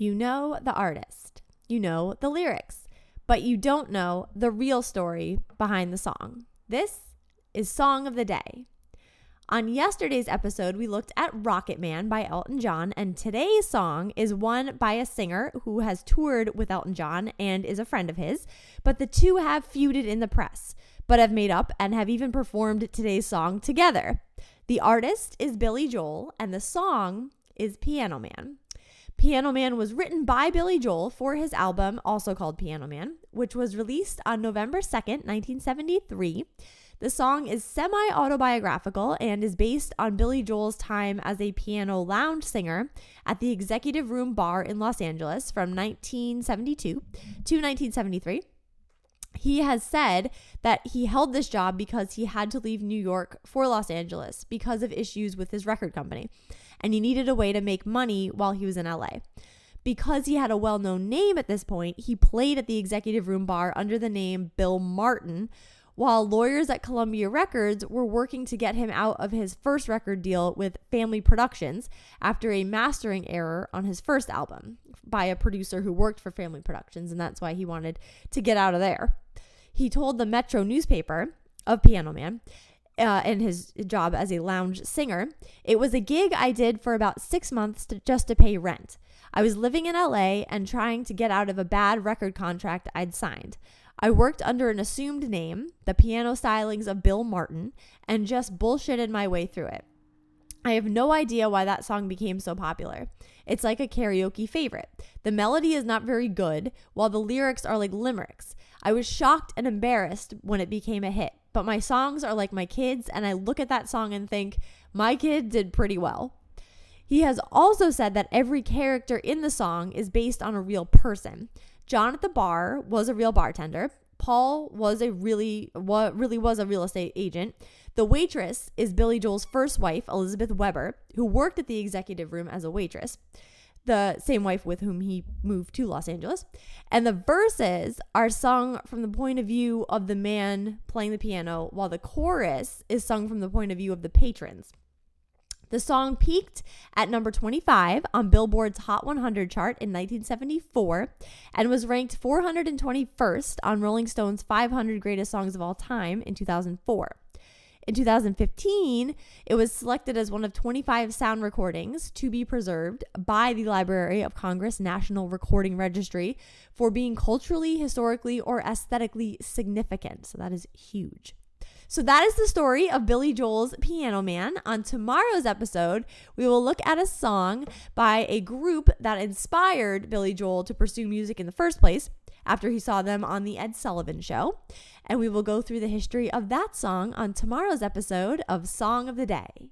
You know the artist, you know the lyrics, but you don't know the real story behind the song. This is Song of the Day. On yesterday's episode, we looked at Rocket Man by Elton John, and today's song is one by a singer who has toured with Elton John and is a friend of his. But the two have feuded in the press, but have made up and have even performed today's song together. The artist is Billy Joel, and the song is Piano Man. Piano Man was written by Billy Joel for his album, also called Piano Man, which was released on November 2nd, 1973. The song is semi autobiographical and is based on Billy Joel's time as a piano lounge singer at the Executive Room Bar in Los Angeles from 1972 to 1973. He has said that he held this job because he had to leave New York for Los Angeles because of issues with his record company, and he needed a way to make money while he was in LA. Because he had a well known name at this point, he played at the Executive Room Bar under the name Bill Martin, while lawyers at Columbia Records were working to get him out of his first record deal with Family Productions after a mastering error on his first album by a producer who worked for Family Productions, and that's why he wanted to get out of there. He told the Metro newspaper of Piano Man uh, in his job as a lounge singer, it was a gig I did for about six months to, just to pay rent. I was living in LA and trying to get out of a bad record contract I'd signed. I worked under an assumed name, the piano stylings of Bill Martin, and just bullshitted my way through it. I have no idea why that song became so popular. It's like a karaoke favorite. The melody is not very good, while the lyrics are like limericks. I was shocked and embarrassed when it became a hit, but my songs are like my kids, and I look at that song and think, my kid did pretty well. He has also said that every character in the song is based on a real person. John at the bar was a real bartender. Paul was a really what really was a real estate agent. The waitress is Billy Joel's first wife, Elizabeth Weber, who worked at the executive room as a waitress. The same wife with whom he moved to Los Angeles. And the verses are sung from the point of view of the man playing the piano, while the chorus is sung from the point of view of the patrons. The song peaked at number 25 on Billboard's Hot 100 chart in 1974 and was ranked 421st on Rolling Stone's 500 Greatest Songs of All Time in 2004. In 2015, it was selected as one of 25 sound recordings to be preserved by the Library of Congress National Recording Registry for being culturally, historically, or aesthetically significant. So that is huge. So that is the story of Billy Joel's Piano Man. On tomorrow's episode, we will look at a song by a group that inspired Billy Joel to pursue music in the first place after he saw them on the Ed Sullivan Show. And we will go through the history of that song on tomorrow's episode of Song of the Day.